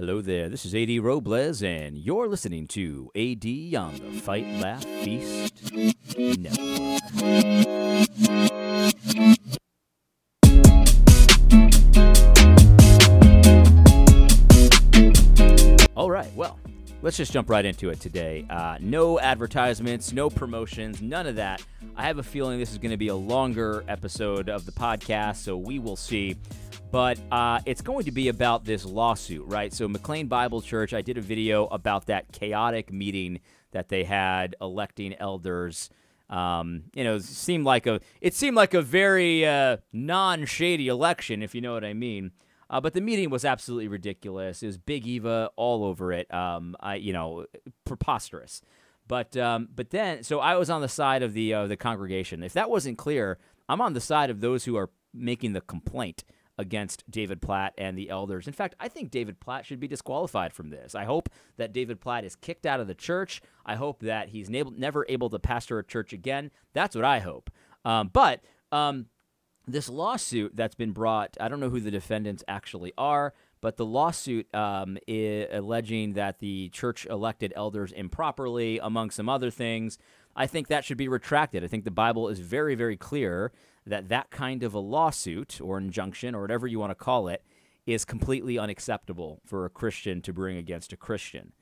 Hello there, this is AD Robles, and you're listening to AD on the Fight, Laugh, Feast Network. All right, well, let's just jump right into it today. Uh, no advertisements, no promotions, none of that. I have a feeling this is going to be a longer episode of the podcast, so we will see but uh, it's going to be about this lawsuit, right? So, McLean Bible Church, I did a video about that chaotic meeting that they had electing elders. Um, you know, it seemed like a it seemed like a very uh, non-shady election, if you know what I mean. Uh, but the meeting was absolutely ridiculous. It was Big Eva all over it. Um, I, you know, preposterous. But um, but then, so I was on the side of the uh, the congregation. If that wasn't clear, I'm on the side of those who are making the complaint against David Platt and the elders. In fact, I think David Platt should be disqualified from this. I hope that David Platt is kicked out of the church. I hope that he's never able to pastor a church again. That's what I hope. Um, but um, this lawsuit that's been brought, I don't know who the defendants actually are, but the lawsuit um, alleging that the church elected elders improperly, among some other things, I think that should be retracted. I think the Bible is very, very clear that that kind of a lawsuit or injunction or whatever you want to call it is completely unacceptable for a Christian to bring against a Christian.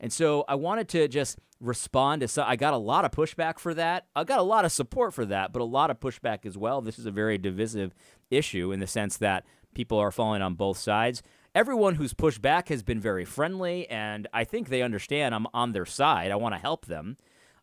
And so I wanted to just respond to some, I got a lot of pushback for that. I got a lot of support for that, but a lot of pushback as well. This is a very divisive issue in the sense that people are falling on both sides. Everyone who's pushed back has been very friendly, and I think they understand I'm on their side. I want to help them.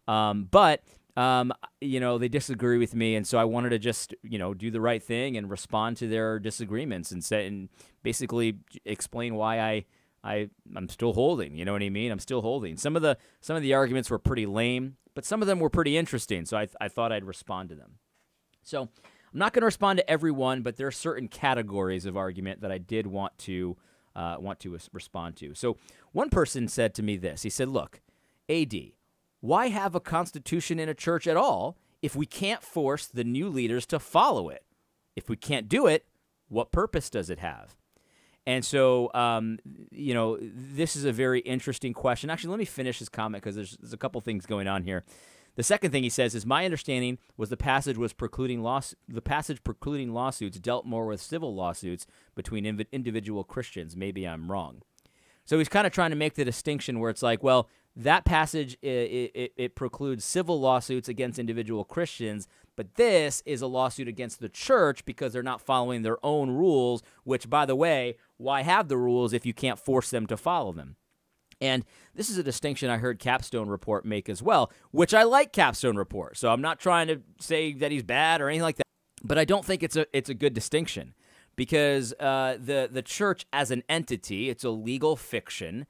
Um, but um, you know, they disagree with me, and so I wanted to just, you know, do the right thing and respond to their disagreements and say and basically explain why I, I, I'm still holding. You know what I mean? I'm still holding. Some of the some of the arguments were pretty lame, but some of them were pretty interesting. So I, I thought I'd respond to them. So I'm not going to respond to everyone, but there are certain categories of argument that I did want to uh, want to respond to. So one person said to me this. He said, "Look, AD." Why have a constitution in a church at all if we can't force the new leaders to follow it? If we can't do it, what purpose does it have? And so, um, you know, this is a very interesting question. Actually, let me finish his comment because there's, there's a couple things going on here. The second thing he says is my understanding was the passage was precluding the passage precluding lawsuits dealt more with civil lawsuits between inv- individual Christians. Maybe I'm wrong. So he's kind of trying to make the distinction where it's like, well, that passage it, it, it, precludes civil lawsuits against individual Christians, but this is a lawsuit against the church because they're not following their own rules. Which, by the way, why have the rules if you can't force them to follow them? And this is a distinction I heard Capstone Report make as well, which I like Capstone Report. So I'm not trying to say that he's bad or anything like that, but I don't think it's a it's a good distinction because uh, the the church as an entity, it's a legal fiction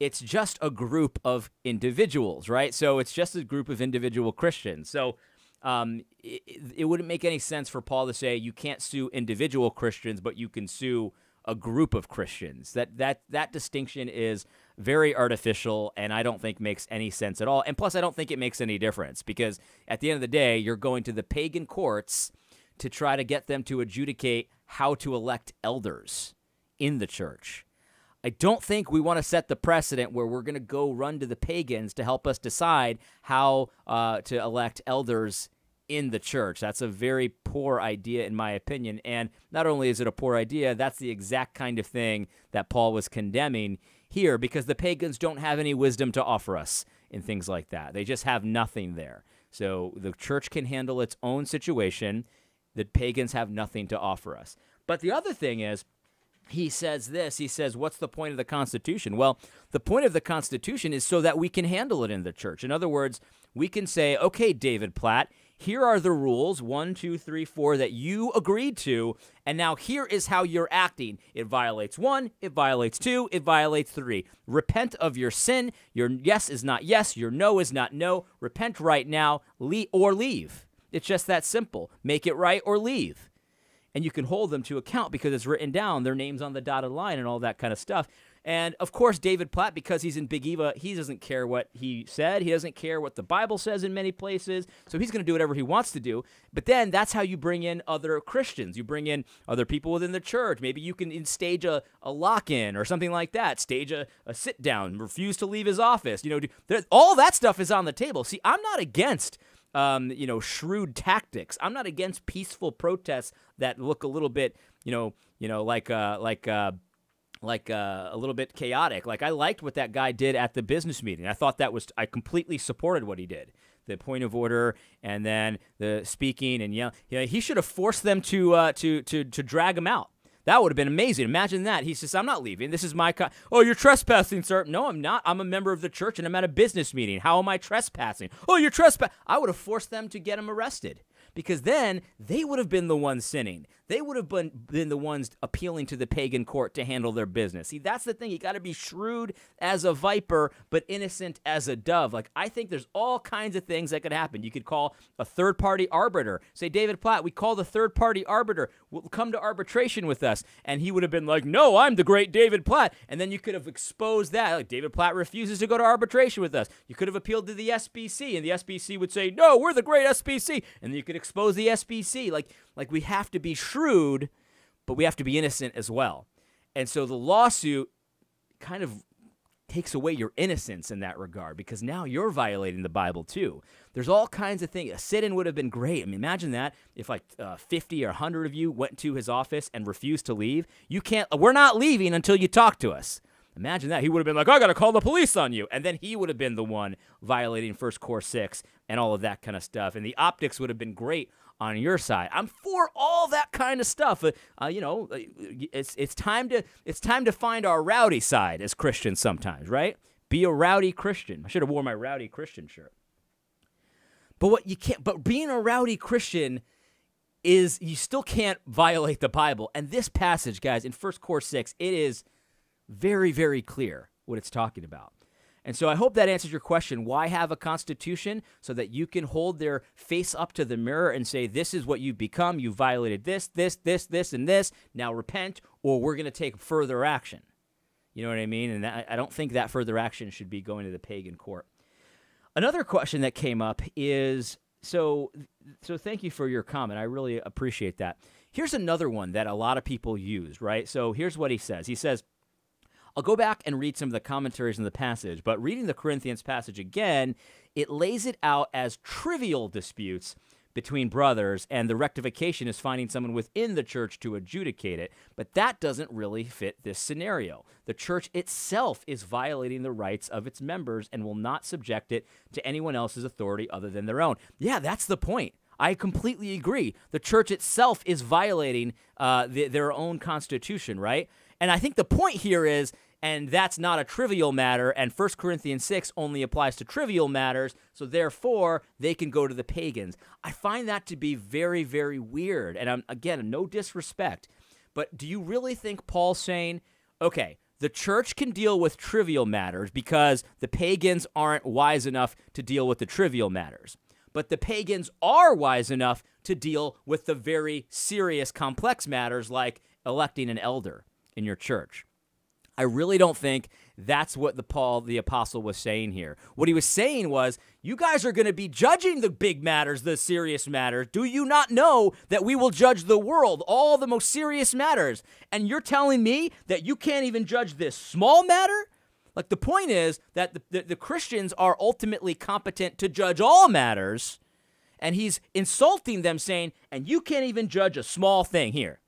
it's just a group of individuals, right? So it's just a group of individual Christians. So um, it, it, wouldn't make any sense for Paul to say you can't sue individual Christians, but you can sue a group of Christians. That that that distinction is very artificial, and I don't think makes any sense at all. And plus, I don't think it makes any difference because at the end of the day, you're going to the pagan courts to try to get them to adjudicate how to elect elders in the church. I don't think we want to set the precedent where we're going to go run to the pagans to help us decide how uh, to elect elders in the church. That's a very poor idea, in my opinion. And not only is it a poor idea, that's the exact kind of thing that Paul was condemning here because the pagans don't have any wisdom to offer us in things like that. They just have nothing there. So the church can handle its own situation. The pagans have nothing to offer us. But the other thing is, he says this he says what's the point of the constitution? Well the point of the constitution is so that we can handle it in the church. In other words we can say okay david platt here are the rules one two three four that you agreed to and now here is how you're acting. It violates one it violates two it violates three. Repent of your sin. Your yes is not yes. Your no is not no. Repent right now leave or leave. It's just that simple. Make it right or leave and you can hold them to account because it's written down, their names on the dotted line and all that kind of stuff. And of course, David Platt, because he's in Big Eva, he doesn't care what he said. He doesn't care what the Bible says in many places. So he's going to do whatever he wants to do. But then that's how you bring in other Christians. You bring in other people within the church. Maybe you can stage a, a lock in or something like that, stage a, a sit down, refuse to leave his office. You know, do, all that stuff is on the table. See, I'm not against um, you know, shrewd tactics. I'm not against peaceful protests that look a little bit, you know, you know, like uh, like uh, like uh, a little bit chaotic. Like I liked what that guy did at the business meeting. I thought that was I completely supported what he did. The point of order and then the speaking and yeah, yeah he should have forced them to uh, to to to drag him out. That would have been amazing. Imagine that. He says, I'm not leaving. This is my. Co- oh, you're trespassing, sir. No, I'm not. I'm a member of the church and I'm at a business meeting. How am I trespassing? Oh, you're trespassing. I would have forced them to get him arrested because then they would have been the ones sinning. They would have been, been the ones appealing to the pagan court to handle their business. See, that's the thing. You got to be shrewd as a viper, but innocent as a dove. Like, I think there's all kinds of things that could happen. You could call a third party arbiter. Say, David Platt, we call the third party arbiter. Will come to arbitration with us. And he would have been like, no, I'm the great David Platt. And then you could have exposed that. Like, David Platt refuses to go to arbitration with us. You could have appealed to the SBC, and the SBC would say, no, we're the great SBC. And then you could expose the SBC. Like, like we have to be shrewd, but we have to be innocent as well. And so the lawsuit kind of takes away your innocence in that regard because now you're violating the Bible too. There's all kinds of things. A sit in would have been great. I mean, imagine that if like uh, 50 or 100 of you went to his office and refused to leave. You can't, we're not leaving until you talk to us. Imagine that. He would have been like, I got to call the police on you. And then he would have been the one violating First Core 6 and all of that kind of stuff. And the optics would have been great on your side. I'm for all that kind of stuff. Uh, uh, you know, uh, it's it's time to it's time to find our rowdy side as Christians sometimes, right? Be a rowdy Christian. I should have worn my rowdy Christian shirt. But what you can't but being a rowdy Christian is you still can't violate the Bible. And this passage, guys, in First Core 6, it is very very clear what it's talking about. And so I hope that answers your question. Why have a constitution? So that you can hold their face up to the mirror and say, This is what you've become. You violated this, this, this, this, and this. Now repent, or we're going to take further action. You know what I mean? And that, I don't think that further action should be going to the pagan court. Another question that came up is so so thank you for your comment. I really appreciate that. Here's another one that a lot of people use, right? So here's what he says. He says, I'll go back and read some of the commentaries in the passage, but reading the Corinthians passage again, it lays it out as trivial disputes between brothers, and the rectification is finding someone within the church to adjudicate it. But that doesn't really fit this scenario. The church itself is violating the rights of its members and will not subject it to anyone else's authority other than their own. Yeah, that's the point. I completely agree. The church itself is violating uh, the, their own constitution, right? And I think the point here is and that's not a trivial matter and 1 corinthians 6 only applies to trivial matters so therefore they can go to the pagans. I find that to be very very weird and I'm, again no disrespect but do you really think paul's saying okay the church can deal with trivial matters because the pagans aren't wise enough to deal with the trivial matters but the pagans are wise enough to deal with the very serious complex matters like electing an elder in your church I really don't think that's what the Paul the apostle was saying here. What he was saying was, you guys are going to be judging the big matters, the serious matters. Do you not know that we will judge the world, all the most serious matters? And you're telling me that you can't even judge this small matter? Like the point is that the, the, the Christians are ultimately competent to judge all matters, and he's insulting them saying, and you can't even judge a small thing here.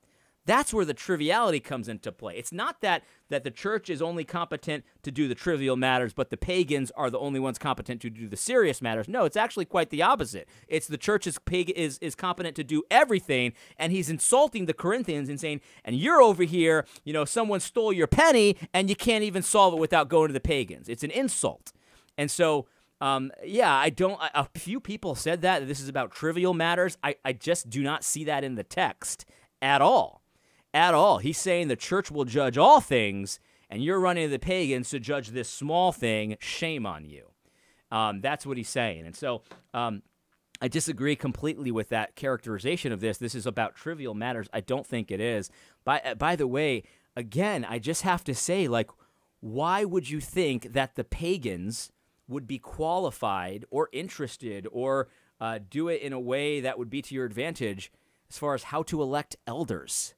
That's where the triviality comes into play. It's not that that the church is only competent to do the trivial matters, but the pagans are the only ones competent to do the serious matters. No, it's actually quite the opposite. It's the church is pag- is is competent to do everything, and he's insulting the Corinthians and saying, "And you're over here, you know, someone stole your penny, and you can't even solve it without going to the pagans." It's an insult, and so. Um, yeah, I don't. A few people said that this is about trivial matters. I, I just do not see that in the text at all at all. He's saying the church will judge all things, and you're running to the pagans to judge this small thing. Shame on you. Um, that's what he's saying. And so um, I disagree completely with that characterization of this. This is about trivial matters. I don't think it is. By, by the way, again, I just have to say, like, why would you think that the pagans would be qualified or interested or uh, do it in a way that would be to your advantage as far as how to elect elders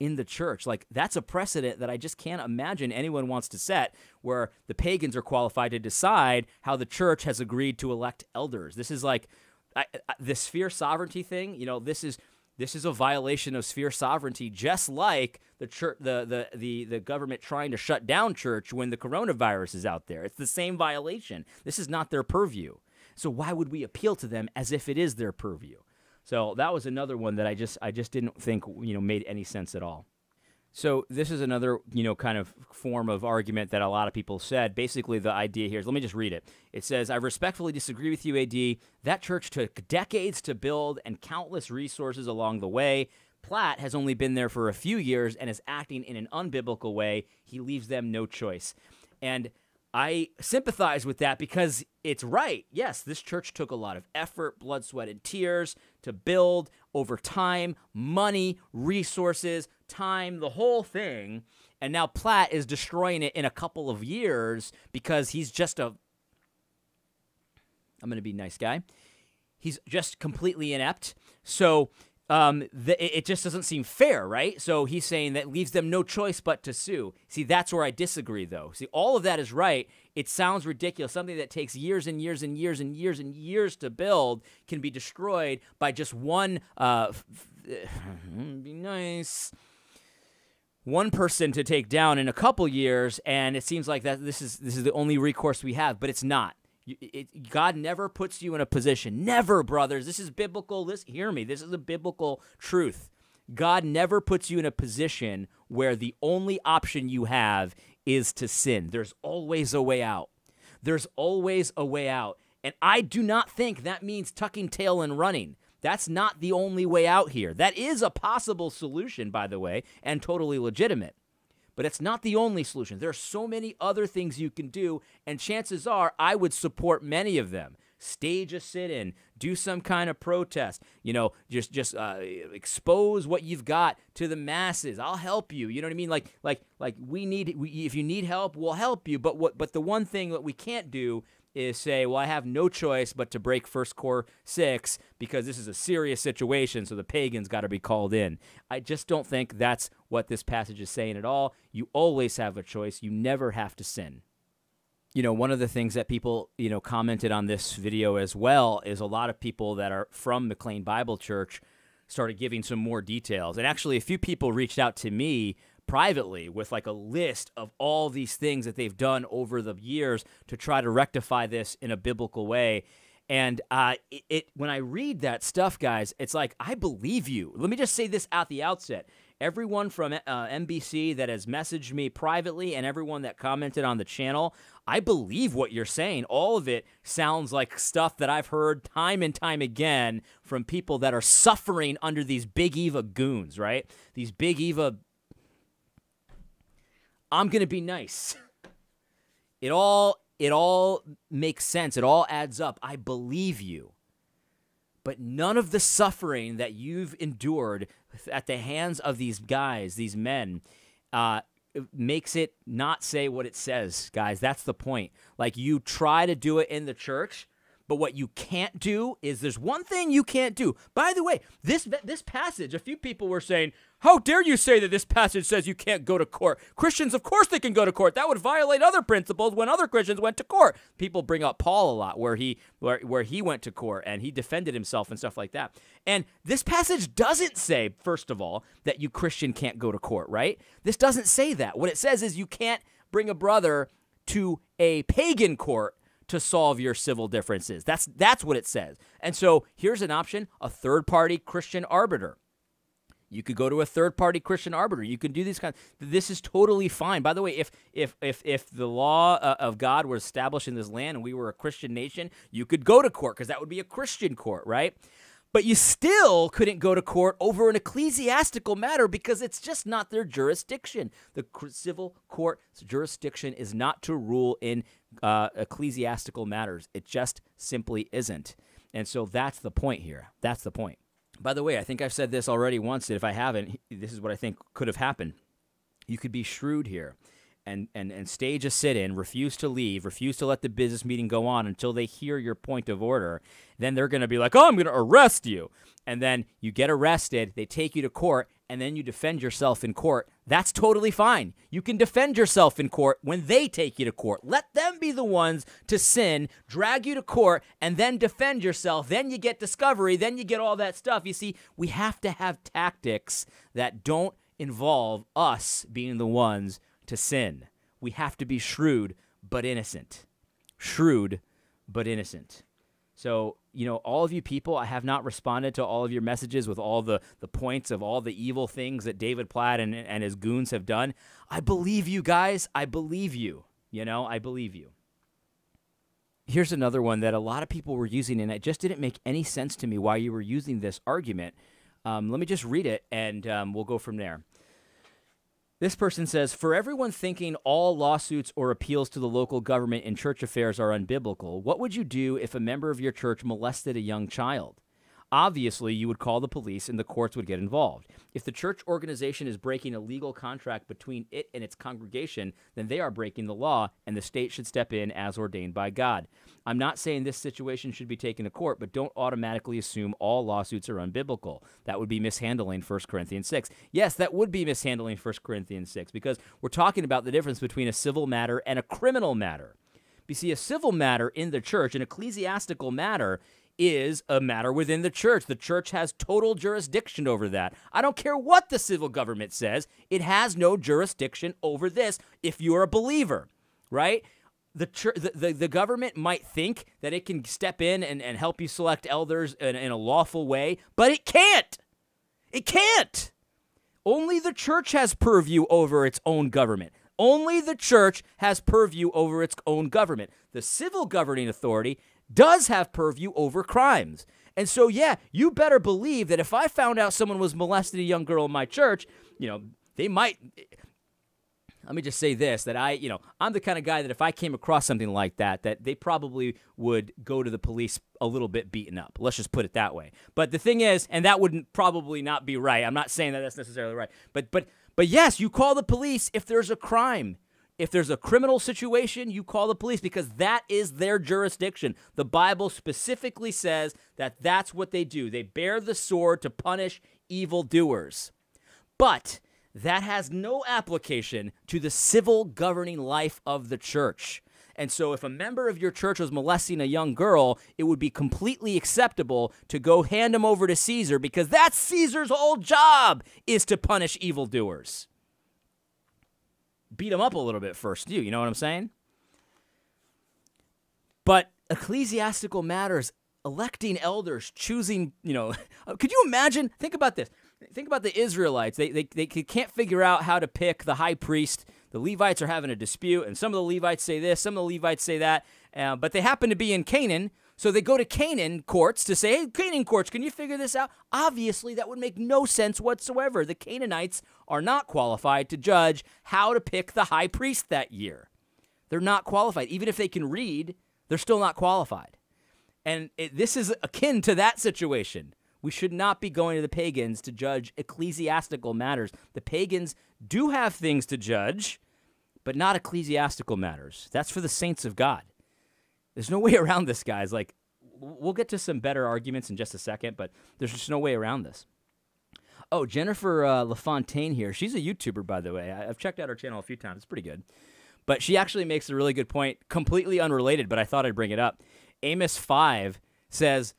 in the church? Like, that's a precedent that I just can't imagine anyone wants to set where the pagans are qualified to decide how the church has agreed to elect elders. This is like I, I, the sphere sovereignty thing. You know, this is this is a violation of sphere sovereignty, just like the church, the, the, the, the government trying to shut down church when the coronavirus is out there. It's the same violation. This is not their purview. So why would we appeal to them as if it is their purview? So that was another one that I just I just didn't think you know made any sense at all. So this is another, you know, kind of form of argument that a lot of people said. Basically, the idea here is let me just read it. It says, "I respectfully disagree with you, AD. That church took decades to build and countless resources along the way. Platt has only been there for a few years and is acting in an unbiblical way. He leaves them no choice." And I sympathize with that because it's right. Yes, this church took a lot of effort, blood, sweat, and tears to build over time, money, resources, time, the whole thing. And now Platt is destroying it in a couple of years because he's just a. I'm going to be nice guy. He's just completely inept. So um, the, it just doesn't seem fair, right? So he's saying that leaves them no choice but to sue. See, that's where I disagree, though. See, all of that is right. It sounds ridiculous. Something that takes years and years and years and years and years to build can be destroyed by just one. Uh, be nice. One person to take down in a couple years, and it seems like that this is this is the only recourse we have, but it's not. It, God never puts you in a position. Never, brothers. This is biblical. This hear me. This is a biblical truth. God never puts you in a position where the only option you have is to sin. There's always a way out. There's always a way out. And I do not think that means tucking tail and running. That's not the only way out here. That is a possible solution, by the way, and totally legitimate but it's not the only solution. There are so many other things you can do, and chances are I would support many of them. Stage a sit-in, do some kind of protest. You know, just just uh, expose what you've got to the masses. I'll help you. You know what I mean? Like like like we need. We, if you need help, we'll help you. But what? But the one thing that we can't do is say, well, I have no choice but to break First core 6 because this is a serious situation, so the pagans got to be called in. I just don't think that's what this passage is saying at all. You always have a choice, you never have to sin. You know, one of the things that people, you know, commented on this video as well is a lot of people that are from McLean Bible Church started giving some more details. And actually, a few people reached out to me privately with like a list of all these things that they've done over the years to try to rectify this in a biblical way. And uh, it, it, when I read that stuff, guys, it's like I believe you. Let me just say this at the outset: everyone from uh, MBC that has messaged me privately, and everyone that commented on the channel, I believe what you're saying. All of it sounds like stuff that I've heard time and time again from people that are suffering under these big Eva goons, right? These big Eva I'm going to be nice. It all it all makes sense. It all adds up. I believe you. But none of the suffering that you've endured at the hands of these guys, these men, uh, makes it not say what it says, guys. That's the point. Like you try to do it in the church, but what you can't do is there's one thing you can't do. By the way, this this passage, a few people were saying, "How dare you say that this passage says you can't go to court?" Christians, of course, they can go to court. That would violate other principles when other Christians went to court. People bring up Paul a lot, where he where where he went to court and he defended himself and stuff like that. And this passage doesn't say, first of all, that you Christian can't go to court, right? This doesn't say that. What it says is you can't bring a brother to a pagan court to solve your civil differences. That's that's what it says. And so here's an option, a third-party Christian arbiter. You could go to a third-party Christian arbiter. You can do these kinds. This is totally fine. By the way, if if if if the law uh, of God were established in this land and we were a Christian nation, you could go to court because that would be a Christian court, right? But you still couldn't go to court over an ecclesiastical matter because it's just not their jurisdiction. The civil court's jurisdiction is not to rule in uh, ecclesiastical matters. It just simply isn't. And so that's the point here. That's the point. By the way, I think I've said this already once. If I haven't, this is what I think could have happened. You could be shrewd here and, and, and stage a sit in, refuse to leave, refuse to let the business meeting go on until they hear your point of order, then they're going to be like, oh, I'm going to arrest you. And then you get arrested, they take you to court, and then you defend yourself in court. That's totally fine. You can defend yourself in court when they take you to court. Let them be the ones to sin, drag you to court, and then defend yourself. Then you get discovery, then you get all that stuff. You see, we have to have tactics that don't involve us being the ones to sin. We have to be shrewd but innocent. Shrewd but innocent. So, you know, all of you people, I have not responded to all of your messages with all the, the points of all the evil things that David Platt and, and his goons have done. I believe you guys. I believe you. You know, I believe you. Here's another one that a lot of people were using, and it just didn't make any sense to me why you were using this argument. Um, let me just read it, and um, we'll go from there. This person says For everyone thinking all lawsuits or appeals to the local government in church affairs are unbiblical, what would you do if a member of your church molested a young child? Obviously, you would call the police and the courts would get involved. If the church organization is breaking a legal contract between it and its congregation, then they are breaking the law and the state should step in as ordained by God. I'm not saying this situation should be taken to court, but don't automatically assume all lawsuits are unbiblical. That would be mishandling 1 Corinthians 6. Yes, that would be mishandling 1 Corinthians 6 because we're talking about the difference between a civil matter and a criminal matter. You see, a civil matter in the church, an ecclesiastical matter, is a matter within the church. The church has total jurisdiction over that. I don't care what the civil government says, it has no jurisdiction over this if you're a believer, right? The, church, the, the, the, government might think that it can step in and, and help you select elders in, in a lawful way, but it can't. It can't. Only the church has purview over its own government. Only the church has purview over its own government. The civil governing authority does have purview over crimes. And so, yeah, you better believe that if I found out someone was molesting a young girl in my church, you know, they might. Let me just say this that I, you know, I'm the kind of guy that if I came across something like that, that they probably would go to the police a little bit beaten up. Let's just put it that way. But the thing is, and that wouldn't probably not be right. I'm not saying that that's necessarily right. But but but yes, you call the police if there's a crime. If there's a criminal situation, you call the police because that is their jurisdiction. The Bible specifically says that that's what they do. They bear the sword to punish evildoers. But that has no application to the civil governing life of the church. And so, if a member of your church was molesting a young girl, it would be completely acceptable to go hand him over to Caesar because that's Caesar's whole job is to punish evildoers beat them up a little bit first, too. You know what I'm saying? But ecclesiastical matters, electing elders, choosing, you know, could you imagine? Think about this. Think about the Israelites. They, they, they can't figure out how to pick the high priest. The Levites are having a dispute, and some of the Levites say this, some of the Levites say that, uh, but they happen to be in Canaan. So they go to Canaan courts to say, hey, Canaan courts, can you figure this out? Obviously, that would make no sense whatsoever. The Canaanites are not qualified to judge how to pick the high priest that year. They're not qualified. Even if they can read, they're still not qualified. And it, this is akin to that situation. We should not be going to the pagans to judge ecclesiastical matters. The pagans do have things to judge, but not ecclesiastical matters. That's for the saints of God. There's no way around this, guys. Like, we'll get to some better arguments in just a second, but there's just no way around this. Oh, Jennifer uh, LaFontaine here. She's a YouTuber, by the way. I- have checked out her channel a few times. It's pretty good. But she actually makes a really good point, completely unrelated, but I thought I'd bring it up. Amos 5 says,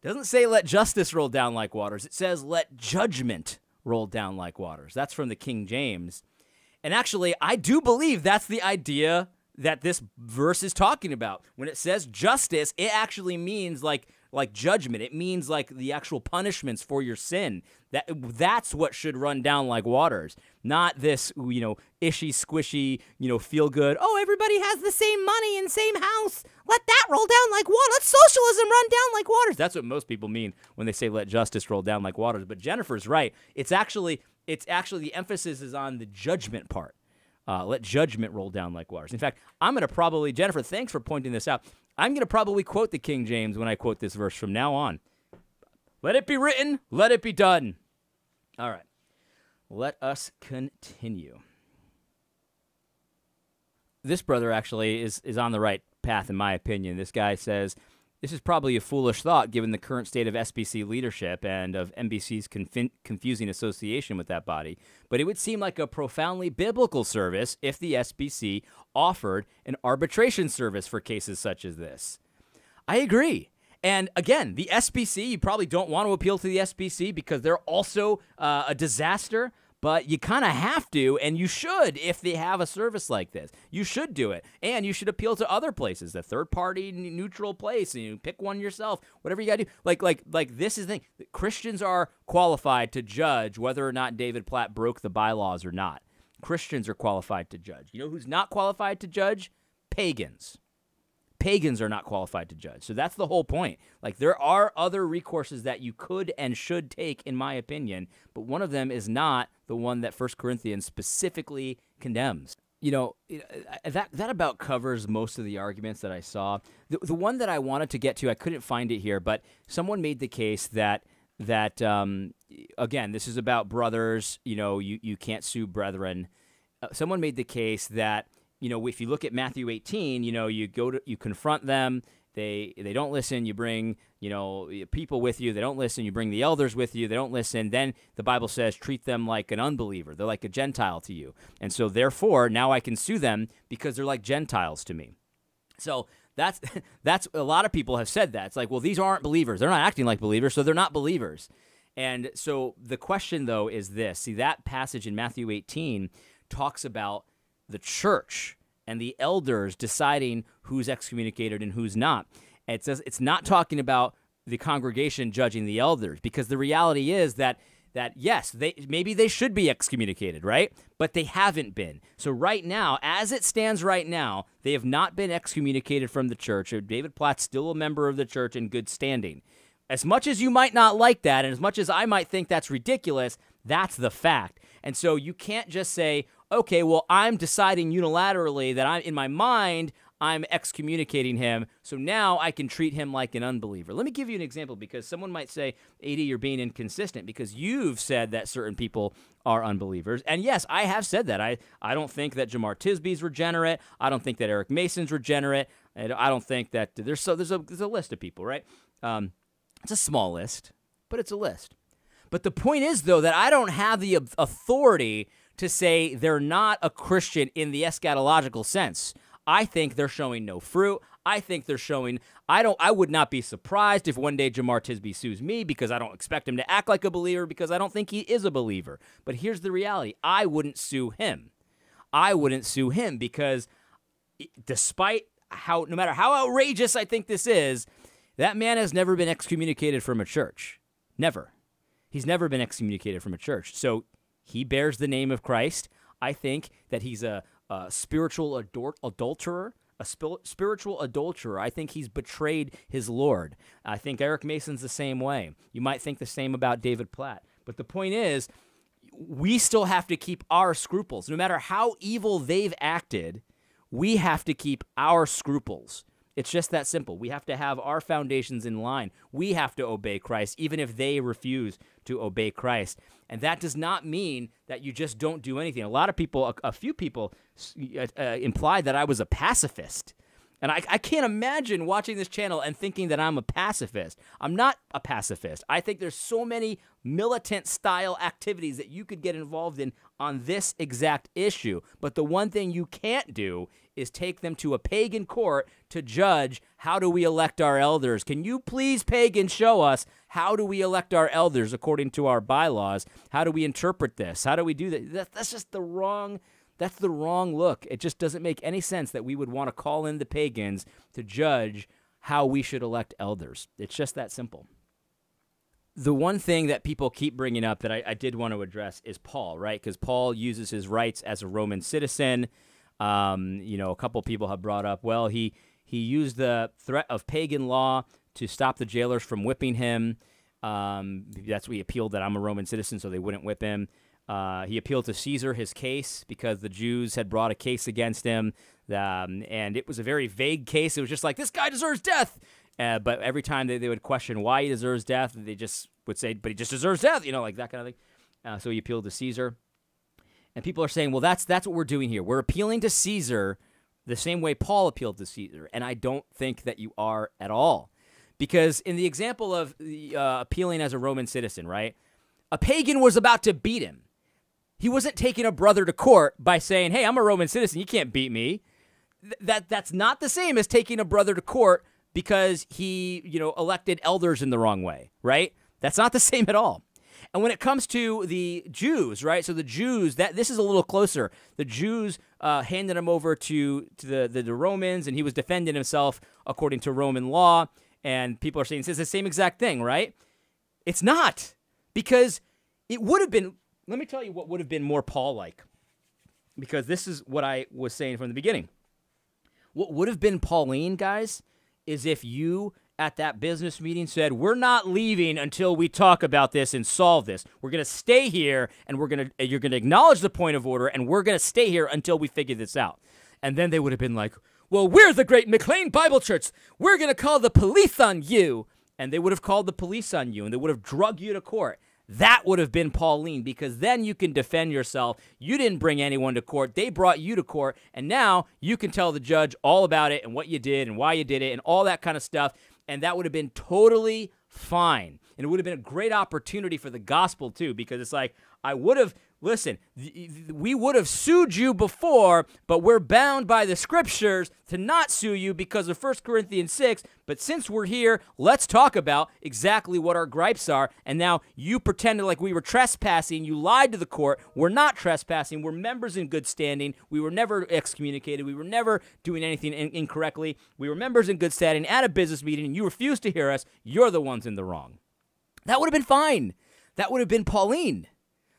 doesn't say let justice roll down like waters. It says let judgment roll down like waters. That's from the King James. And actually, I do believe that's the idea that this verse is talking about. When it says justice, it actually means like like judgment. It means like the actual punishments for your sin. That that's what should run down like waters, not this you know ishy squishy you know feel good. Oh, everybody has the same money and same house. Let that roll down like water. Let socialism run down like waters. That's what most people mean when they say let justice roll down like waters. But Jennifer's right. It's actually it's actually the emphasis is on the judgment part. Uh, let judgment roll down like waters. In fact, I'm going to probably, Jennifer, thanks for pointing this out. I'm going to probably quote the King James when I quote this verse from now on. Let it be written, let it be done. All right. Let us continue. this brother actually is is on the right path, in my opinion. This guy says this is probably a foolish thought given the current state of SBC leadership and of MBC's conf- confusing association with that body. But it would seem like a profoundly biblical service if the SBC offered an arbitration service for cases such as this. I agree. And again, the SBC, you probably don't want to appeal to the SBC because they're also uh, a disaster but you kind of have to, and you should if they have a service like this. You should do it, and you should appeal to other places, the third party neutral place, and you pick one yourself. Whatever you got to do. Like like like this is the thing. Christians are qualified to judge whether or not David Platt broke the bylaws or not. Christians are qualified to judge. You know who's not qualified to judge? Pagans pagans are not qualified to judge. So that's the whole point. Like there are other recourses that you could and should take in my opinion, but one of them is not the one that First Corinthians specifically condemns. You know, uh, that that about covers most of the arguments that I saw. The, the one that I wanted to get to, I couldn't find it here, but someone made the case that that um, again, this is about brothers. You know, you you can't sue brethren. Uh, someone made the case that you know, if you look at Matthew 18, you know, you go to you confront them, they they don't listen, you bring, you know, people with you, they don't listen, you bring the elders with you, they don't listen, then the Bible says treat them like an unbeliever. They're like a gentile to you. And so therefore, now I can sue them because they're like gentiles to me. So that's that's a lot of people have said that. It's like, well, these aren't believers. They're not acting like believers, so they're not believers. And so the question though is this. See that passage in Matthew 18 talks about the church and the elders deciding who's excommunicated and who's not. It says it's not talking about the congregation judging the elders because the reality is that that yes, they maybe they should be excommunicated, right? But they haven't been. So right now, as it stands right now, they have not been excommunicated from the church. Uh, David Platt's still a member of the church in good standing. As much as you might not like that, and as much as I might think that's ridiculous, that's the fact. And so you can't just say, okay, well, I'm deciding unilaterally that I'm in my mind, I'm excommunicating him. So now I can treat him like an unbeliever. Let me give you an example because someone might say, AD, you're being inconsistent because you've said that certain people are unbelievers. And yes, I have said that. I, I don't think that Jemar Tisby's regenerate. I don't think that Eric Mason's regenerate. I don't think that there's so there's a there's a list of people, right? Um, it's a small list, but it's a list. But the point is, though, that I don't have the authority to say they're not a Christian in the eschatological sense. I think they're showing no fruit. I think they're showing. I don't. I would not be surprised if one day Jemar Tisby sues me because I don't expect him to act like a believer because I don't think he is a believer. But here's the reality: I wouldn't sue him. I wouldn't sue him because, despite how, no matter how outrageous I think this is, that man has never been excommunicated from a church. Never. He's never been excommunicated from a church. So he bears the name of Christ. I think that he's a, a spiritual ador- adulterer, a sp- spiritual adulterer. I think he's betrayed his Lord. I think Eric Mason's the same way. You might think the same about David Platt. But the point is, we still have to keep our scruples. No matter how evil they've acted, we have to keep our scruples. It's just that simple. We have to have our foundations in line. We have to obey Christ, even if they refuse to obey Christ. And that does not mean that you just don't do anything. A lot of people, a, a few people, uh, uh, implied that I was a pacifist. And I, I can't imagine watching this channel and thinking that I'm a pacifist. I'm not a pacifist. I think there's so many militant style activities that you could get involved in on this exact issue. But the one thing you can't do is take them to a pagan court to judge how do we elect our elders. Can you please, pagan, show us how do we elect our elders according to our bylaws? How do we interpret this? How do we do that? That's just the wrong that's the wrong look. It just doesn't make any sense that we would want to call in the pagans to judge how we should elect elders. It's just that simple. The one thing that people keep bringing up that I, I did want to address is Paul, right? Because Paul uses his rights as a Roman citizen. Um, you know, a couple people have brought up, well, he he used the threat of pagan law to stop the jailers from whipping him. Um, that's what he appealed that I'm a Roman citizen, so they wouldn't whip him. Uh, he appealed to Caesar his case because the Jews had brought a case against him, um, and it was a very vague case. It was just like this guy deserves death. Uh, but every time they, they would question why he deserves death, they just would say, "But he just deserves death," you know, like that kind of thing. Uh, so he appealed to Caesar, and people are saying, "Well, that's that's what we're doing here. We're appealing to Caesar the same way Paul appealed to Caesar, and I don't think that you are at all. Because in the example of uh, appealing as a Roman citizen, right? A pagan was about to beat him. He wasn't taking a brother to court by saying, "Hey, I'm a Roman citizen. You can't beat me." Th- that that's not the same as taking a brother to court because he, you know, elected elders in the wrong way, right? That's not the same at all. And when it comes to the Jews, right? So the Jews, that this is a little closer. The Jews uh, handed him over to to the, the, the Romans, and he was defending himself according to Roman law. And people are saying it's the same exact thing, right? It's not because it would have been let me tell you what would have been more Paul like. Because this is what I was saying from the beginning. What would have been Pauline, guys, is if you at that business meeting said, "We're not leaving until we talk about this and solve this. We're going to stay here and we're going to you're going to acknowledge the point of order and we're going to stay here until we figure this out." And then they would have been like, "Well, we're the Great McLean Bible Church. We're going to call the police on you." And they would have called the police on you and they would have drug you to court. That would have been Pauline because then you can defend yourself. You didn't bring anyone to court, they brought you to court, and now you can tell the judge all about it and what you did and why you did it and all that kind of stuff. And that would have been totally fine. And it would have been a great opportunity for the gospel too because it's like, I would have Listen, we would have sued you before, but we're bound by the scriptures to not sue you because of 1 Corinthians 6. But since we're here, let's talk about exactly what our gripes are. And now you pretended like we were trespassing. You lied to the court. We're not trespassing. We're members in good standing. We were never excommunicated. We were never doing anything in- incorrectly. We were members in good standing at a business meeting, and you refused to hear us. You're the ones in the wrong. That would have been fine. That would have been Pauline.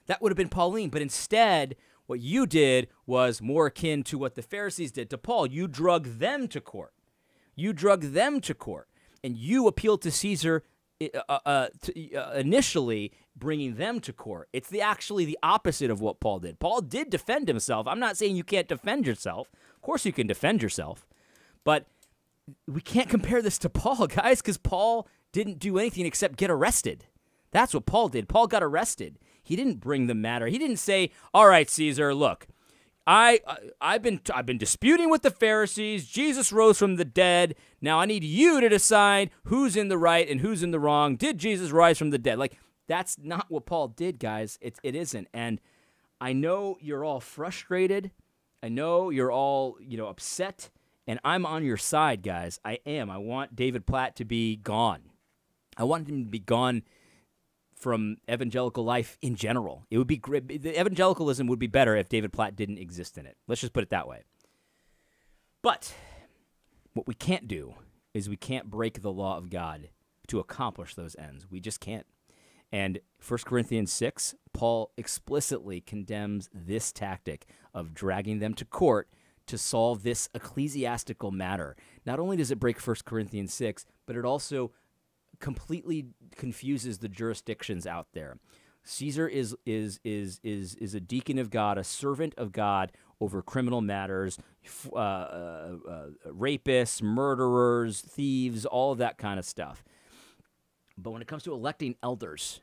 That would have been Pauline. But instead, what you did was more akin to what the Pharisees did to Paul. You drug them to court. You drug them to court. And you appealed to Caesar uh, uh, uh, to, uh, initially, bringing them to court. It's the actually the opposite of what Paul did. Paul did defend himself. I'm not saying you can't defend yourself. Of course, you can defend yourself. But we can't compare this to Paul, guys, because Paul didn't do anything except get arrested. That's what Paul did. Paul got arrested. He didn't bring the matter. He didn't say, "All right, Caesar, look, I I've been I've been disputing with the Pharisees. Jesus rose from the dead. Now I need you to decide who's in the right and who's in the wrong. Did Jesus rise from the dead?" Like that's not what Paul did, guys. It it isn't. And I know you're all frustrated. I know you're all, you know, upset, and I'm on your side, guys. I am. I want David Platt to be gone. I want him to be gone from evangelical life in general. It would be great. The evangelicalism would be better if David Platt didn't exist in it. Let's just put it that way. But what we can't do is we can't break the law of God to accomplish those ends. We just can't. And 1 Corinthians 6, Paul explicitly condemns this tactic of dragging them to court to solve this ecclesiastical matter. Not only does it break 1 Corinthians 6, but it also completely confuses the jurisdictions out there. Caesar is is is is is a deacon of God, a servant of God over criminal matters, uh, uh, uh, rapists, murderers, thieves, all of that kind of stuff. But when it comes to electing elders,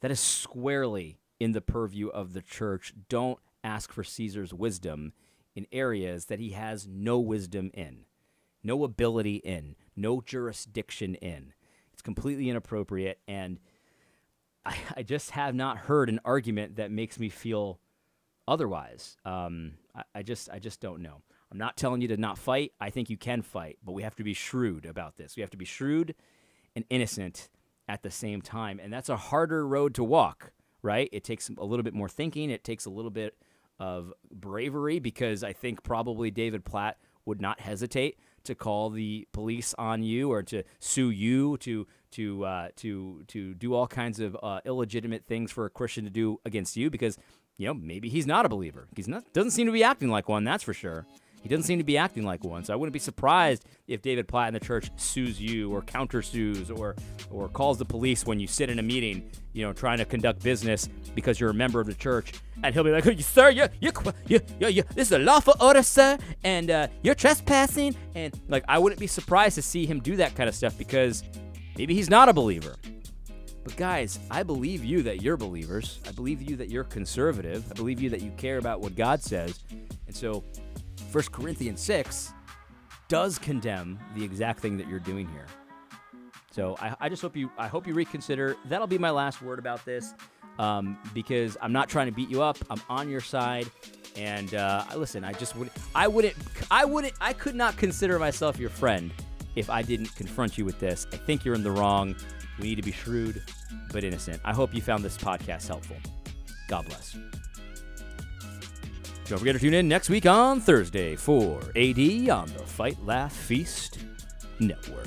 that is squarely in the purview of the church. Don't ask for Caesar's wisdom in areas that he has no wisdom in, no ability in, no jurisdiction in. It's completely inappropriate, and I, I just have not heard an argument that makes me feel otherwise. Um, I, I just I just don't know. I'm not telling you to not fight. I think you can fight, but we have to be shrewd about this. We have to be shrewd and innocent at the same time, and that's a harder road to walk. Right? It takes a little bit more thinking. It takes a little bit of bravery because I think probably David Platt would not hesitate to call the police on you or to sue you to to uh, to to do all kinds of uh, illegitimate things for a Christian to do against you because you know maybe he's not a believer. He's not doesn't seem to be acting like one. That's for sure. He doesn't seem to be acting like one. So I wouldn't be surprised if David Platt in the church sues you or countersues or or calls the police when you sit in a meeting, you know, trying to conduct business because you're a member of the church. And he'll be like, "Sir, you you you you this is a lawful order, sir, and uh, you're trespassing." And like, I wouldn't be surprised to see him do that kind of stuff because maybe he's not a believer. But guys, I believe you that you're believers. I believe you that you're conservative. I believe you that you care about what God says. And so 1 Corinthians 6 does condemn the exact thing that you're doing here. So I, I just hope you I hope you reconsider. That'll be my last word about this, um, because I'm not trying to beat you up. I'm on your side, and uh, listen. I just would I wouldn't I wouldn't I could not consider myself your friend if I didn't confront you with this. I think you're in the wrong. We need to be shrewd but innocent. I hope you found this podcast helpful. God bless. Don't forget to tune in next week on Thursday for AD on the Fight Laugh Feast Network.